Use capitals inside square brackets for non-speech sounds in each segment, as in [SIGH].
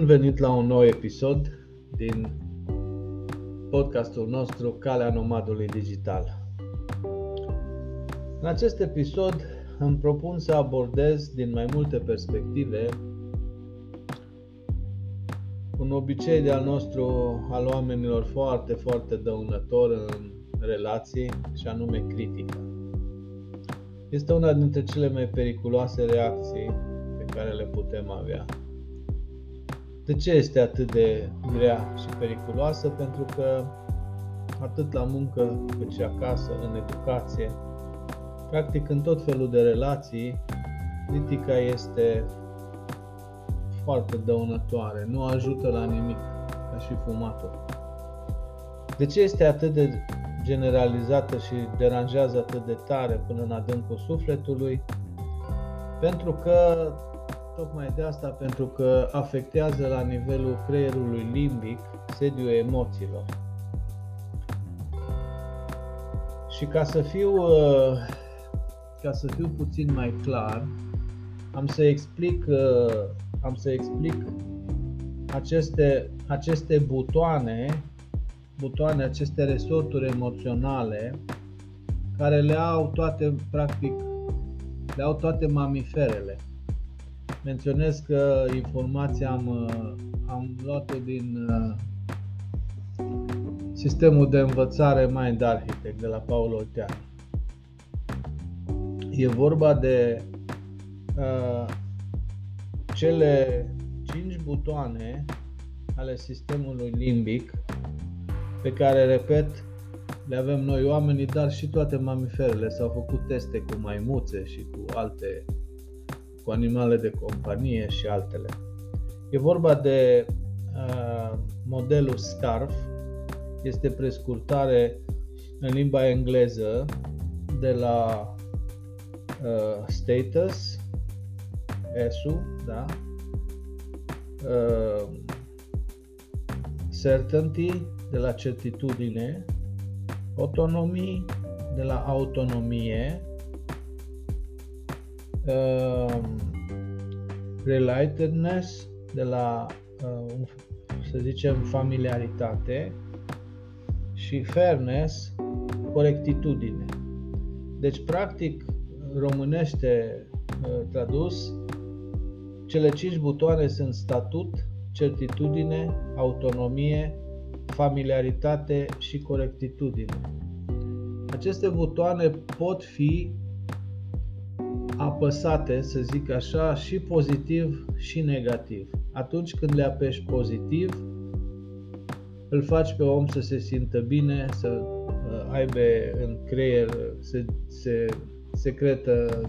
Bun venit la un nou episod din podcastul nostru Calea Nomadului Digital. În acest episod îmi propun să abordez din mai multe perspective un obicei de al nostru al oamenilor foarte, foarte dăunător în relații și anume critica. Este una dintre cele mai periculoase reacții pe care le putem avea. De ce este atât de grea și periculoasă? Pentru că atât la muncă cât și acasă, în educație, practic în tot felul de relații, critica este foarte dăunătoare, nu ajută la nimic, ca și fumatul. De ce este atât de generalizată și deranjează atât de tare până în adâncul sufletului? Pentru că Tocmai de asta, pentru că afectează la nivelul creierului limbic sediul emoțiilor. Și ca să fiu, uh, ca să fiu puțin mai clar, am să explic, uh, am să explic aceste, aceste butoane, butoane, aceste resorturi emoționale care le au toate, practic, le au toate mamiferele. Menționez că informația am, uh, am luat-o din uh, sistemul de învățare Mind Architect de la Paul Otean. E vorba de uh, cele 5 butoane ale sistemului limbic pe care, repet, le avem noi oamenii, dar și toate mamiferele. S-au făcut teste cu maimuțe și cu alte cu animale de companie și altele. E vorba de uh, modelul SCARF, este prescurtare în limba engleză de la uh, status, SU, da? Uh, certainty, de la certitudine, autonomie, de la autonomie, uh, relatedness, de la, uh, să zicem, familiaritate și fairness, corectitudine. Deci, practic, românește uh, tradus, cele cinci butoane sunt statut, certitudine, autonomie, familiaritate și corectitudine. Aceste butoane pot fi apăsate, să zic așa, și pozitiv și negativ. Atunci când le apeși pozitiv, îl faci pe om să se simtă bine, să uh, aibă în creier, să se secretă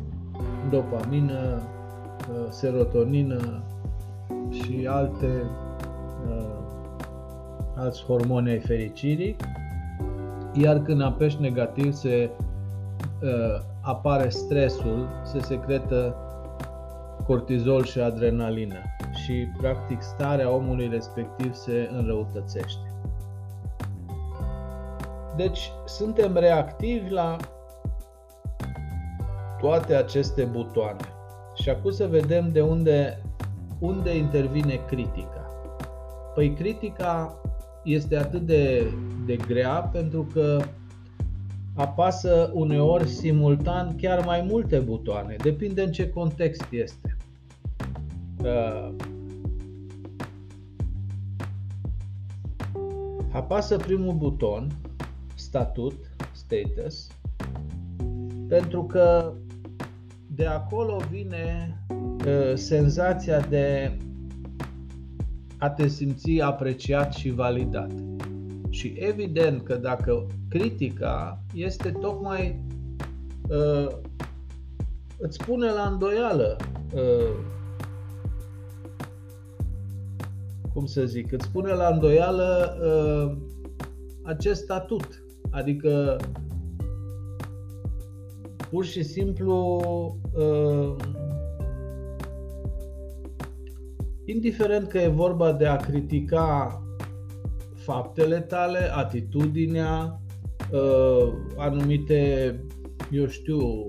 dopamină, uh, serotonină și alte uh, alți hormoni ai fericirii, iar când apeși negativ se apare stresul, se secretă cortizol și adrenalină și practic starea omului respectiv se înrăutățește. Deci suntem reactivi la toate aceste butoane. Și acum să vedem de unde, unde intervine critica. Păi critica este atât de, de grea pentru că apasă uneori simultan chiar mai multe butoane, depinde în ce context este. Uh, apasă primul buton, statut, status, pentru că de acolo vine uh, senzația de a te simți apreciat și validat. Și evident că dacă critica este tocmai uh, îți pune la îndoială uh, cum să zic, îți pune la îndoială uh, acest statut. Adică pur și simplu uh, indiferent că e vorba de a critica faptele tale, atitudinea, uh, anumite, eu știu,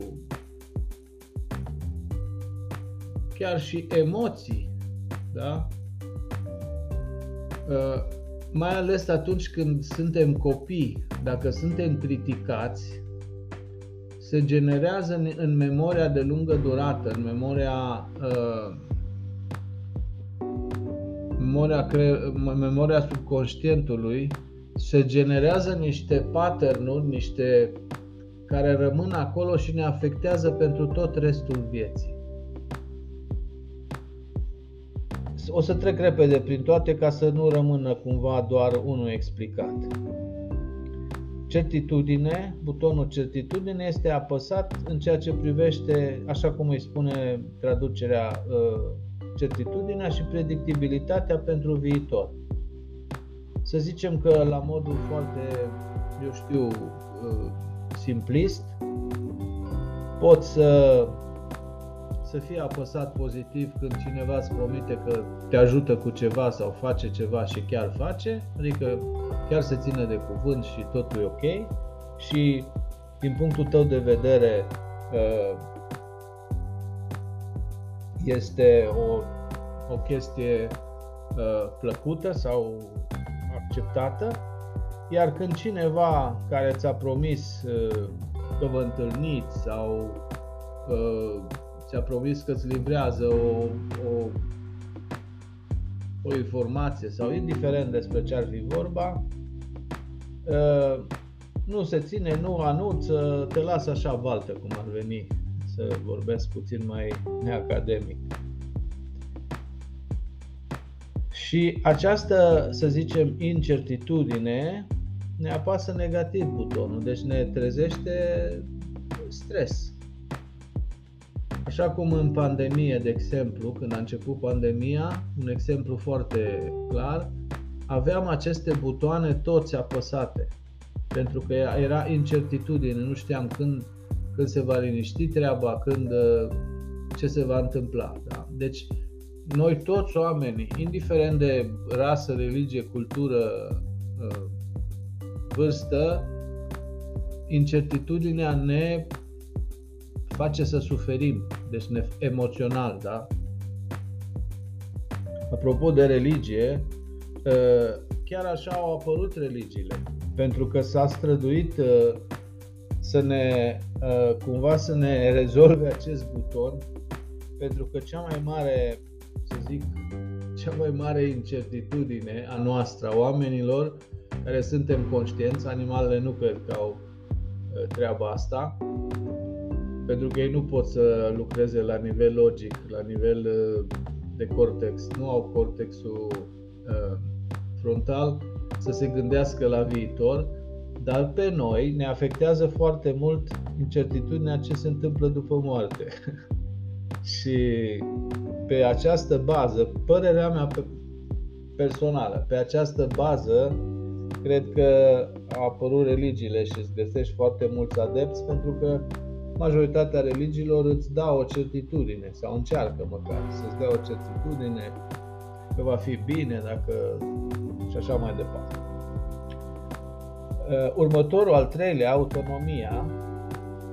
chiar și emoții, da? uh, mai ales atunci când suntem copii, dacă suntem criticați, se generează în, în memoria de lungă durată, în memoria uh, memoria, cre, memoria subconștientului, se generează niște pattern niște care rămân acolo și ne afectează pentru tot restul vieții. O să trec repede prin toate ca să nu rămână cumva doar unul explicat. Certitudine, butonul certitudine este apăsat în ceea ce privește, așa cum îi spune traducerea, uh, certitudinea și predictibilitatea pentru viitor. Să zicem că la modul foarte, eu știu, uh, simplist, pot să să fie apăsat pozitiv când cineva îți promite că te ajută cu ceva sau face ceva și chiar face, adică chiar se ține de cuvânt și totul e ok și din punctul tău de vedere uh, este o, o chestie uh, plăcută sau acceptată, iar când cineva care ți-a promis uh, că vă întâlniți sau ți-a promis că îți livrează o, o, o informație sau indiferent despre ce ar fi vorba, ă, nu se ține, nu anunță, te lasă așa baltă cum ar veni, să vorbesc puțin mai neacademic. Și această, să zicem, incertitudine ne apasă negativ butonul, deci ne trezește stres. Așa cum în pandemie, de exemplu, când a început pandemia, un exemplu foarte clar, aveam aceste butoane toți apăsate, pentru că era incertitudine, nu știam când, când se va liniști treaba, când ce se va întâmpla. Da? Deci, noi toți oamenii, indiferent de rasă, religie, cultură, vârstă, incertitudinea ne face să suferim, deci ne, emoțional, da? Apropo de religie, ă, chiar așa au apărut religiile, pentru că s-a străduit ă, să ne, ă, cumva să ne rezolve acest buton, pentru că cea mai mare, să zic, cea mai mare incertitudine a noastră, a oamenilor care suntem conștienți, animalele nu cred că au treaba asta, pentru că ei nu pot să lucreze la nivel logic, la nivel uh, de cortex, nu au cortexul uh, frontal să se gândească la viitor, dar pe noi ne afectează foarte mult incertitudinea ce se întâmplă după moarte. [LAUGHS] și pe această bază, părerea mea personală, pe această bază, cred că au apărut religiile și îți găsești foarte mulți adepți pentru că majoritatea religiilor îți dau o certitudine sau încearcă măcar să-ți dea o certitudine că va fi bine dacă și așa mai departe. Uh, următorul, al treilea, autonomia,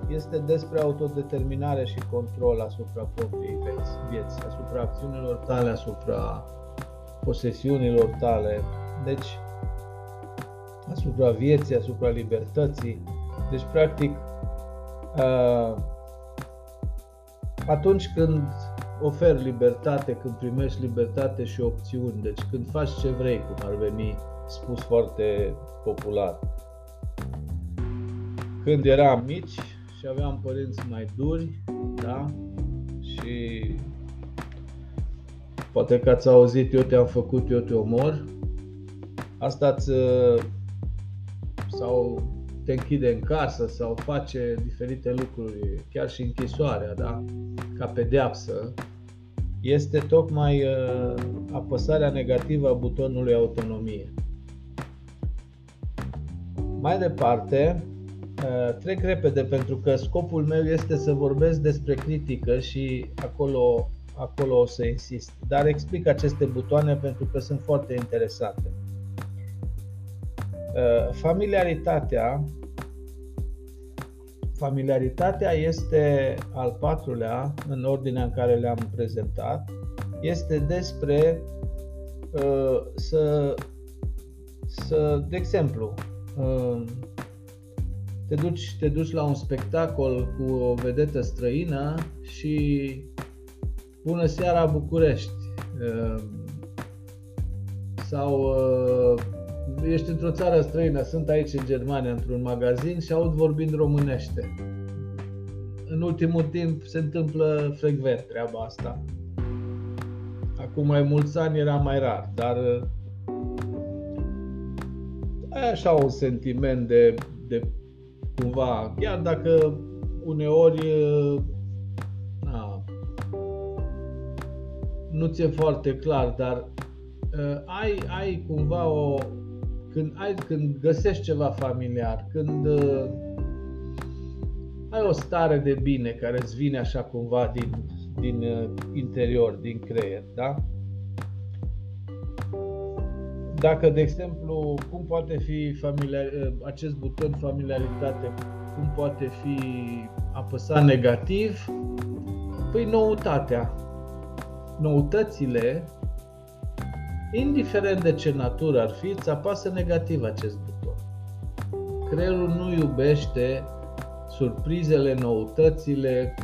este despre autodeterminare și control asupra propriei vieți, vieți asupra acțiunilor tale, asupra posesiunilor tale, deci asupra vieții, asupra libertății. Deci, practic, Uh, atunci când oferi libertate, când primești libertate și opțiuni, deci când faci ce vrei, cum ar veni spus foarte popular. Când eram mici și aveam părinți mai duri, da? Și poate că ați auzit, eu te-am făcut, eu te omor. Asta ți sau te închide în casă sau face diferite lucruri, chiar și închisoarea, da? ca pedeapsă, este tocmai uh, apăsarea negativă a butonului autonomie. Mai departe, uh, trec repede pentru că scopul meu este să vorbesc despre critică și acolo, acolo o să insist. Dar explic aceste butoane pentru că sunt foarte interesante. Uh, familiaritatea Familiaritatea este al patrulea, în ordinea în care le-am prezentat, este despre uh, să, să, de exemplu, uh, te duci, te duci la un spectacol cu o vedetă străină și bună seara București uh, sau uh, ești într-o țară străină, sunt aici în Germania într-un magazin și aud vorbind românește. În ultimul timp se întâmplă frecvent treaba asta. Acum mai mulți ani era mai rar, dar uh, ai așa un sentiment de, de cumva, chiar dacă uneori na, nu ți-e foarte clar, dar uh, ai, ai cumva o, când, ai, când găsești ceva familiar, când uh, ai o stare de bine care îți vine așa cumva din, din uh, interior, din creier, da? Dacă, de exemplu, cum poate fi familiar, uh, acest buton familiaritate, cum poate fi apăsat negativ? Păi noutatea. Noutățile indiferent de ce natură ar fi, îți apasă negativ acest buton. Creierul nu iubește surprizele, noutățile,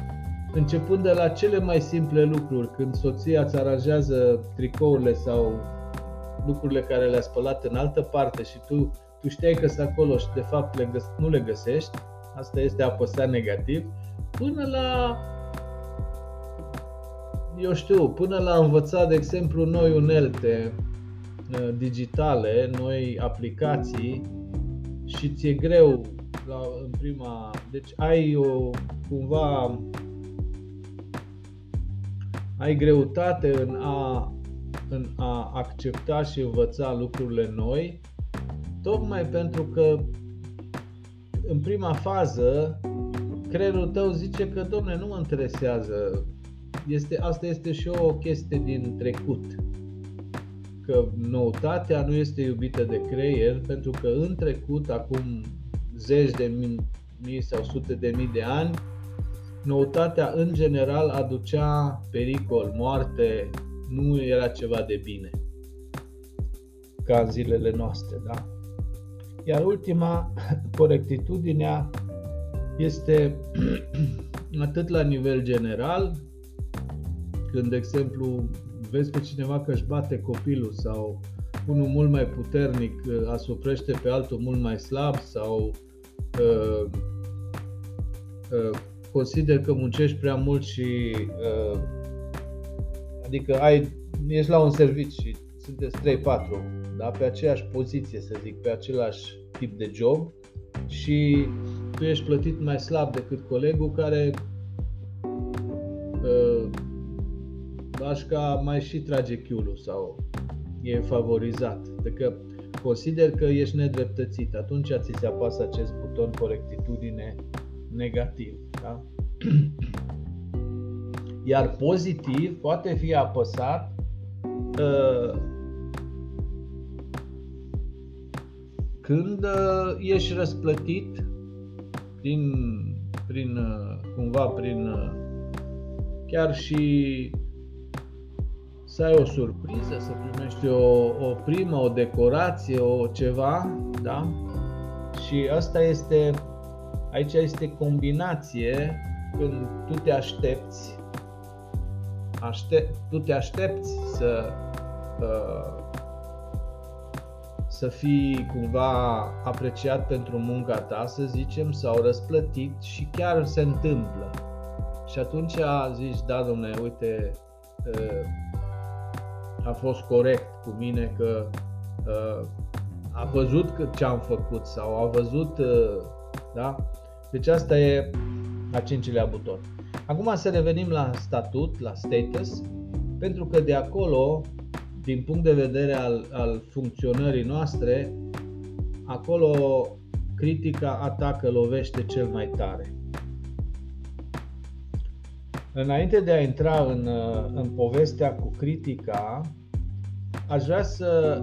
începând de la cele mai simple lucruri, când soția îți aranjează tricourile sau lucrurile care le-a spălat în altă parte și tu, tu știai că sunt acolo și de fapt le găs- nu le găsești, asta este apăsat negativ, până la eu știu, până la învăța, de exemplu, noi unelte uh, digitale, noi aplicații și ți-e greu la, în prima... Deci ai o, cumva, ai greutate în a, în a accepta și învăța lucrurile noi, tocmai pentru că în prima fază creierul tău zice că, domne, nu mă interesează este, asta este și o chestie din trecut. Că noutatea nu este iubită de creier pentru că în trecut, acum zeci de mii, mii sau sute de mii de ani, noutatea în general aducea pericol, moarte, nu era ceva de bine ca în zilele noastre, da? Iar ultima, [LAUGHS] corectitudinea, este [CLEARS THROAT] atât la nivel general, când, de exemplu, vezi pe cineva că își bate copilul sau unul mult mai puternic uh, asuprește pe altul mult mai slab sau uh, uh, consider că muncești prea mult și uh, adică ai, ești la un serviciu și sunteți 3-4 da? pe aceeași poziție, să zic, pe același tip de job și tu ești plătit mai slab decât colegul care uh, Bașca mai și trage chiulul sau e favorizat. Adică consider că ești nedreptățit, atunci ți se apasă acest buton corectitudine negativ. Da? [CLEARS THROAT] Iar pozitiv poate fi apăsat uh, când uh, ești răsplătit prin, prin uh, cumva prin uh, chiar și să ai o surpriză, să primești o, o primă, o decorație, o ceva, da? Și asta este, aici este combinație când tu te aștepți, aștept, tu te aștepți să uh, să fii cumva apreciat pentru munca ta, să zicem, sau răsplătit și chiar se întâmplă. Și atunci zici, da, domne, uite, uh, a fost corect cu mine că uh, a văzut că ce am făcut sau a văzut, uh, da? Deci asta e a cincilea buton. Acum să revenim la statut, la status, pentru că de acolo, din punct de vedere al, al funcționării noastre, acolo critica atacă, lovește cel mai tare. Înainte de a intra în, uh, în povestea cu critica, aș vrea să,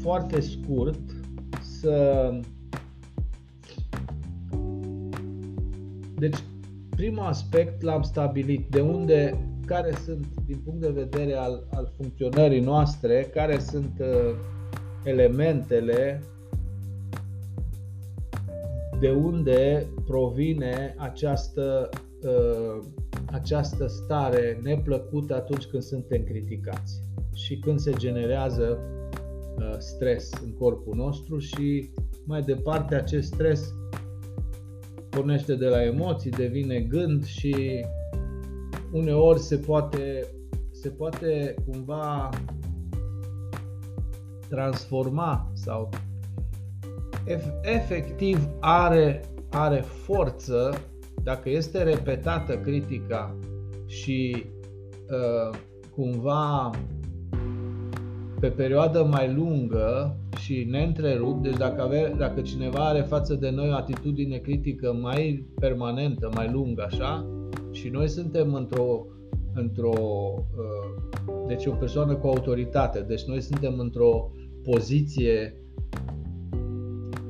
foarte scurt, să... Deci, primul aspect l-am stabilit, de unde, care sunt, din punct de vedere al, al funcționării noastre, care sunt uh, elementele de unde provine această, uh, această stare neplăcută atunci când suntem criticați și când se generează uh, stres în corpul nostru și mai departe acest stres pornește de la emoții, devine gând și uneori se poate, se poate cumva transforma sau efectiv are, are forță dacă este repetată critica și uh, cumva pe perioadă mai lungă și neîntrerupt, deci dacă, ave, dacă cineva are față de noi o atitudine critică mai permanentă, mai lungă, așa, și noi suntem într-o, într-o uh, deci o persoană cu autoritate, deci noi suntem într-o poziție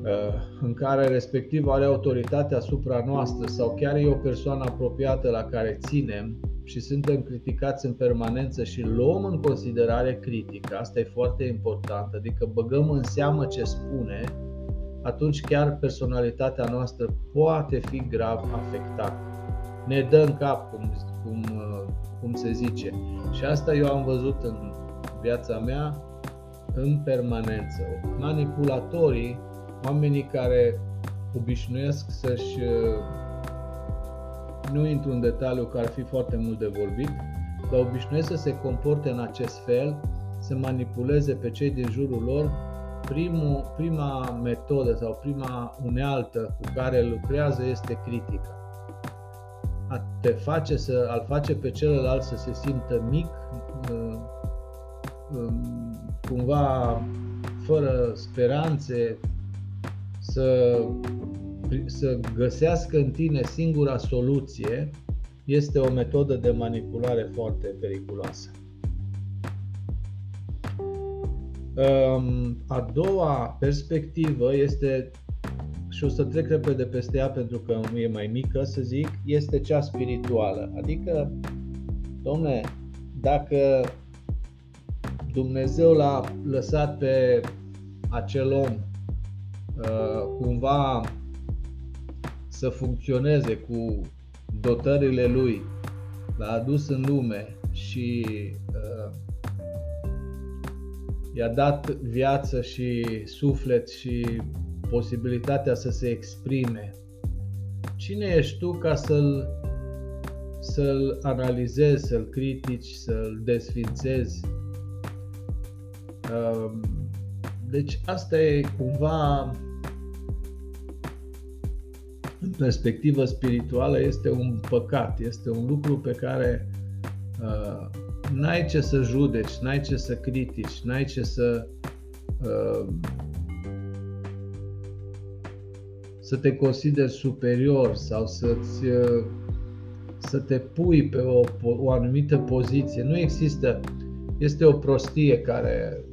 uh, în care respectiv are autoritate asupra noastră sau chiar e o persoană apropiată la care ținem și suntem criticați în permanență și luăm în considerare critica, asta e foarte important, adică băgăm în seamă ce spune, atunci chiar personalitatea noastră poate fi grav afectată. Ne dă în cap, cum, cum, cum se zice. Și asta eu am văzut în viața mea în permanență. Manipulatorii, oamenii care obișnuiesc să-și nu intru în detaliu că ar fi foarte mult de vorbit, dar obișnuiesc să se comporte în acest fel, să manipuleze pe cei din jurul lor. Primul, prima metodă sau prima unealtă cu care lucrează este critica. A te face să, al face pe celălalt să se simtă mic, uh, um, cumva fără speranțe, să să găsească în tine singura soluție este o metodă de manipulare foarte periculoasă. A doua perspectivă este, și o să trec repede peste ea pentru că e mai mică, să zic, este cea spirituală. Adică, domne, dacă Dumnezeu l-a lăsat pe acel om uh, cumva să funcționeze cu dotările lui, l-a adus în lume și uh, i-a dat viață și suflet și posibilitatea să se exprime. Cine ești tu ca să-l, să-l analizezi, să-l critici, să-l desfințezi? Uh, deci asta e cumva în perspectivă spirituală este un păcat, este un lucru pe care uh, n-ai ce să judeci, n-ai ce să critici, n-ai ce să uh, să te consideri superior sau să-ți, uh, să te pui pe o, o anumită poziție. Nu există, este o prostie care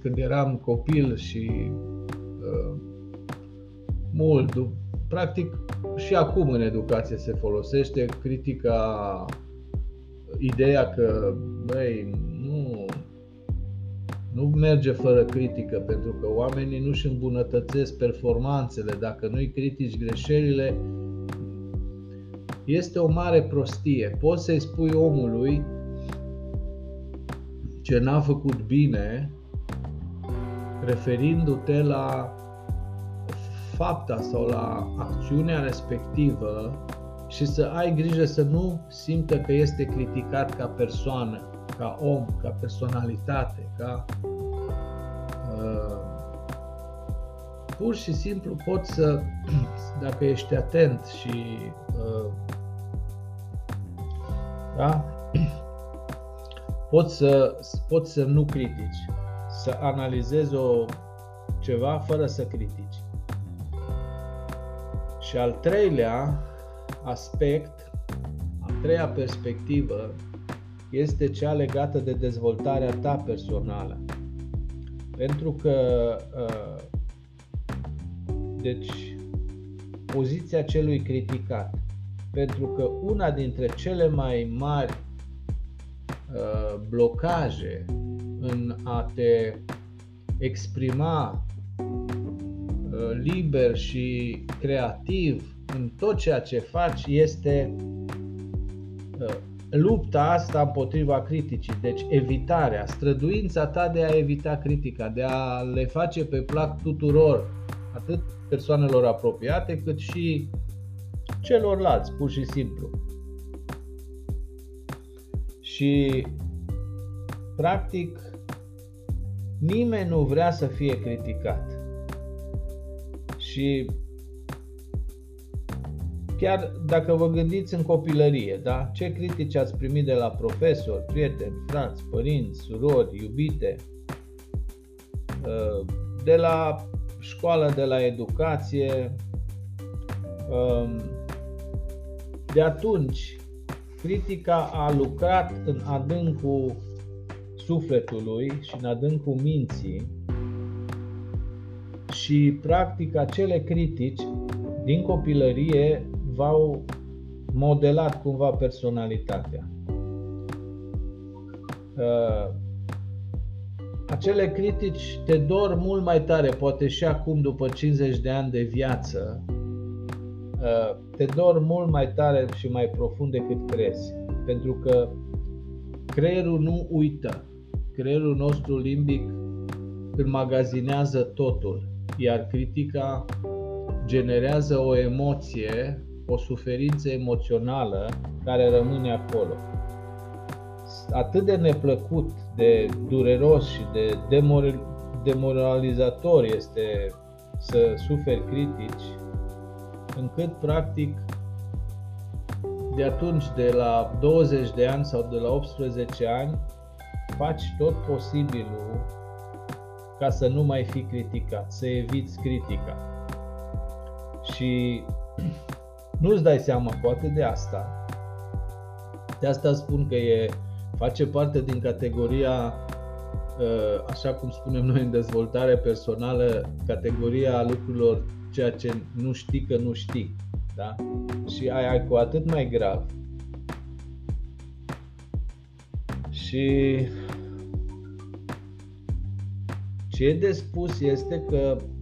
când eram copil și uh, mult, practic și acum în educație se folosește critica, ideea că, băi, nu, nu merge fără critică, pentru că oamenii nu-și îmbunătățesc performanțele. Dacă nu-i critici greșelile, este o mare prostie. Poți să-i spui omului ce n-a făcut bine, referindu-te la fapta sau la acțiunea respectivă și să ai grijă să nu simtă că este criticat ca persoană, ca om, ca personalitate, ca uh, pur și simplu poți să, [CLEARS THROAT] dacă ești atent și uh, da, [CLEARS THROAT] poți să, poți să nu critici, să analizezi o ceva fără să critici. Și al treilea aspect, a treia perspectivă, este cea legată de dezvoltarea ta personală. Pentru că, uh, deci, poziția celui criticat, pentru că una dintre cele mai mari uh, blocaje în a te exprima uh, liber și creativ în tot ceea ce faci este uh, lupta asta împotriva criticii, deci evitarea, străduința ta de a evita critica, de a le face pe plac tuturor, atât persoanelor apropiate cât și celorlalți, pur și simplu. Și practic nimeni nu vrea să fie criticat. Și chiar dacă vă gândiți în copilărie, da? ce critici ați primit de la profesori, prieteni, frați, părinți, surori, iubite, uh, de la școală, de la educație, um, de atunci critica a lucrat în adâncul sufletului și în adâncul minții și practic acele critici din copilărie v-au modelat cumva personalitatea. Uh, acele critici te dor mult mai tare, poate și acum după 50 de ani de viață, uh, te dor mult mai tare și mai profund decât crezi. Pentru că creierul nu uită. Creierul nostru limbic înmagazinează totul, iar critica generează o emoție o suferință emoțională care rămâne acolo. Atât de neplăcut, de dureros și de demoralizator este să suferi critici, încât practic de atunci, de la 20 de ani sau de la 18 ani, faci tot posibilul ca să nu mai fii criticat, să eviți critica. Și nu-ți dai seama poate de asta. De asta spun că e, face parte din categoria, ă, așa cum spunem noi în dezvoltare personală, categoria lucrurilor ceea ce nu știi că nu știi. Da? Și ai, ai cu atât mai grav. Și ce e de spus este că Uh,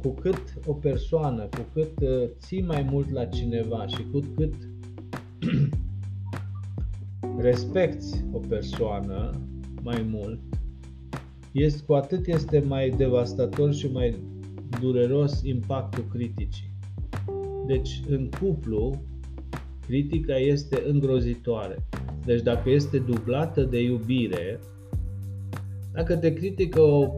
cu cât o persoană, cu cât uh, ții mai mult la cineva și cu cât [CLEARS THROAT] respecti o persoană mai mult, este, cu atât este mai devastator și mai dureros impactul criticii. Deci, în cuplu, critica este îngrozitoare. Deci, dacă este dublată de iubire, dacă te critică o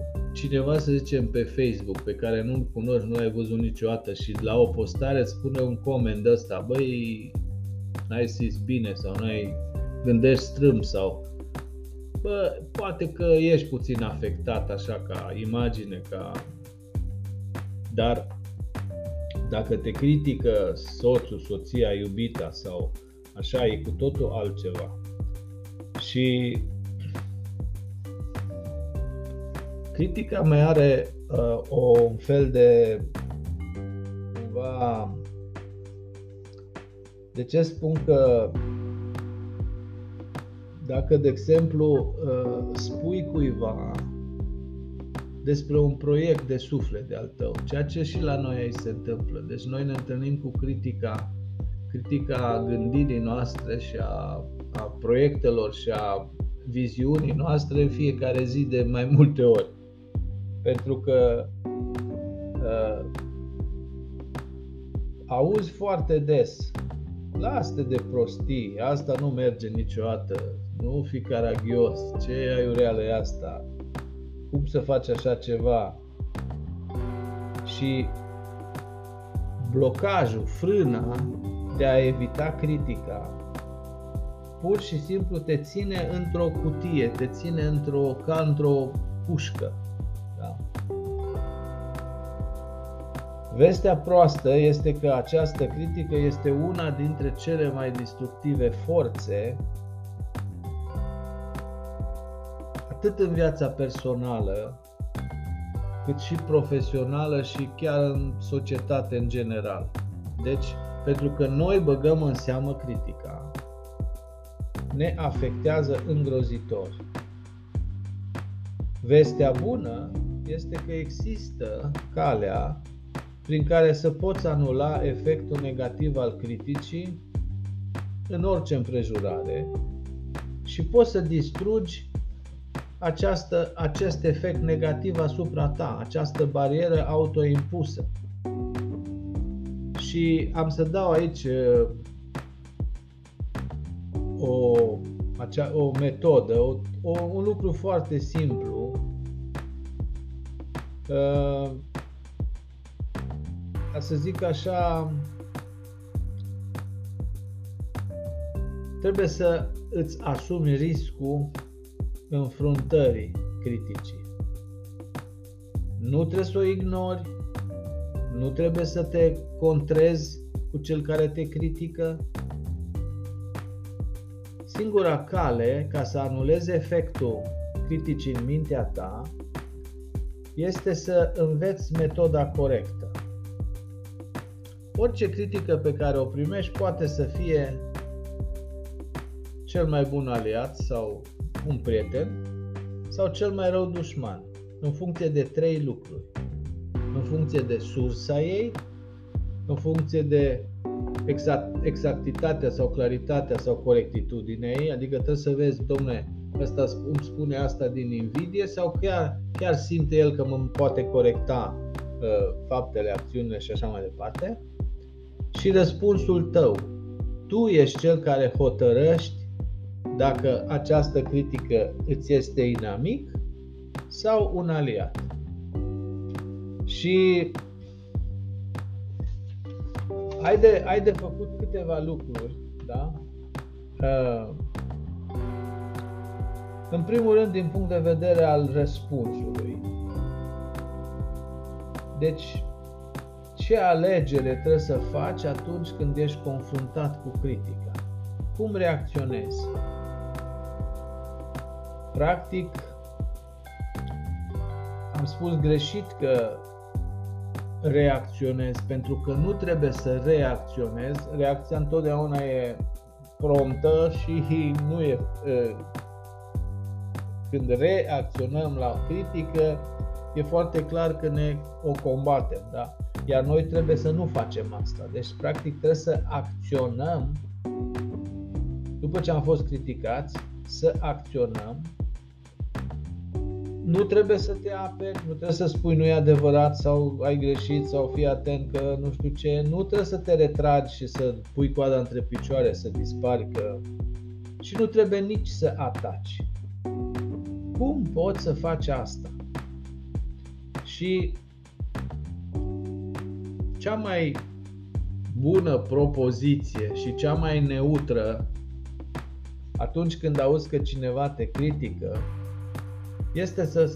cineva, să zicem, pe Facebook, pe care nu-l cunoști, nu ai văzut niciodată și la o postare îți spune un coment ăsta, băi, n-ai zis bine sau n-ai gândești strâmb sau bă, poate că ești puțin afectat așa ca imagine, ca dar dacă te critică soțul, soția, iubita sau așa, e cu totul altceva. Și Critica mai are uh, o, un fel de cumva de ce spun că dacă, de exemplu, uh, spui cuiva despre un proiect de suflet de al tău, ceea ce și la noi aici se întâmplă. Deci noi ne întâlnim cu critica, critica gândirii noastre și a, a proiectelor și a viziunii noastre în fiecare zi de mai multe ori pentru că uh, auzi foarte des lasă de prostii, asta nu merge niciodată, nu fi caragios, ce aiureală e asta, cum să faci așa ceva? Și blocajul, frâna de a evita critica, pur și simplu te ține într-o cutie, te ține într-o, ca într-o pușcă. Vestea proastă este că această critică este una dintre cele mai destructive forțe atât în viața personală, cât și profesională și chiar în societate în general. Deci, pentru că noi băgăm în seamă critica, ne afectează îngrozitor. Vestea bună este că există calea prin care să poți anula efectul negativ al criticii în orice împrejurare și poți să distrugi această, acest efect negativ asupra ta, această barieră autoimpusă. Și am să dau aici uh, o, acea, o metodă, o, o, un lucru foarte simplu. Uh, ca să zic așa, trebuie să îți asumi riscul înfruntării criticii. Nu trebuie să o ignori, nu trebuie să te contrezi cu cel care te critică. Singura cale ca să anulezi efectul criticii în mintea ta este să înveți metoda corectă. Orice critică pe care o primești poate să fie cel mai bun aliat sau un prieten sau cel mai rău dușman, în funcție de trei lucruri. În funcție de sursa ei, în funcție de exact, exactitatea sau claritatea sau corectitudinea ei, adică trebuie să vezi, domne, ăsta îmi spune asta din invidie sau chiar, chiar simte el că mă poate corecta uh, faptele, acțiunile și așa mai departe. Și răspunsul tău. Tu ești cel care hotărăști dacă această critică îți este inamic sau un aliat. Și ai de, ai de făcut câteva lucruri, da? Uh, în primul rând, din punct de vedere al răspunsului. Deci, ce alegere trebuie să faci atunci când ești confruntat cu critica? Cum reacționezi? Practic, am spus greșit că reacționez, pentru că nu trebuie să reacționez. Reacția întotdeauna e promptă și [LAUGHS] nu e. Când reacționăm la critică, e foarte clar că ne o combatem, da? Iar noi trebuie să nu facem asta. Deci, practic, trebuie să acționăm după ce am fost criticați, să acționăm nu trebuie să te aperi, nu trebuie să spui nu e adevărat sau ai greșit sau fii atent că nu știu ce, nu trebuie să te retragi și să pui coada între picioare, să dispari că... și nu trebuie nici să ataci. Cum poți să faci asta? Și cea mai bună propoziție și cea mai neutră atunci când auzi că cineva te critică este să,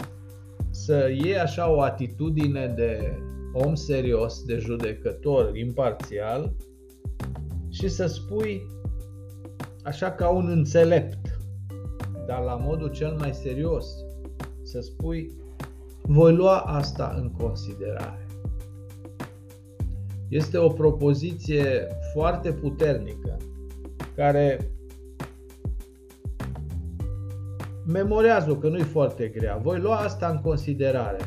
să iei așa o atitudine de om serios, de judecător imparțial și să spui așa ca un înțelept, dar la modul cel mai serios, să spui voi lua asta în considerare. Este o propoziție foarte puternică care memorează-o, că nu-i foarte grea. Voi lua asta în considerare,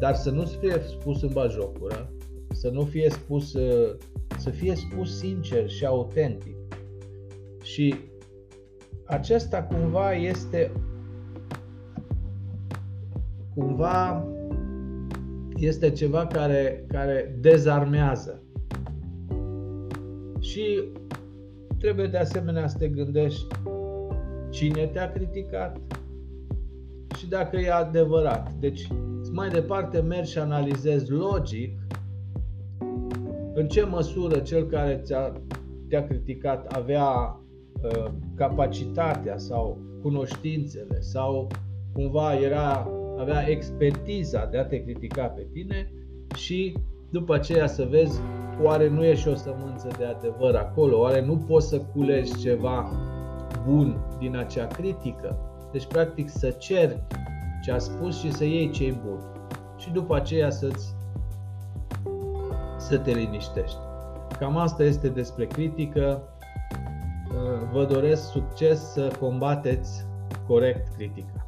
dar să nu fie spus în bajocură, să nu fie spus, să fie spus sincer și autentic. Și acesta cumva este cumva este ceva care, care dezarmează. Și trebuie de asemenea să te gândești cine te-a criticat, și dacă e adevărat. Deci, mai departe mergi și analizezi logic în ce măsură cel care ți-a, te-a criticat avea uh, capacitatea sau cunoștințele sau cumva era, avea expertiza de a te critica pe tine și după aceea să vezi oare nu e și o sămânță de adevăr acolo, oare nu poți să culegi ceva bun din acea critică deci, practic, să ceri ce a spus și să iei ce bun. Și după aceea să-ți să te liniștești. Cam asta este despre critică. vă doresc succes să combateți corect critica.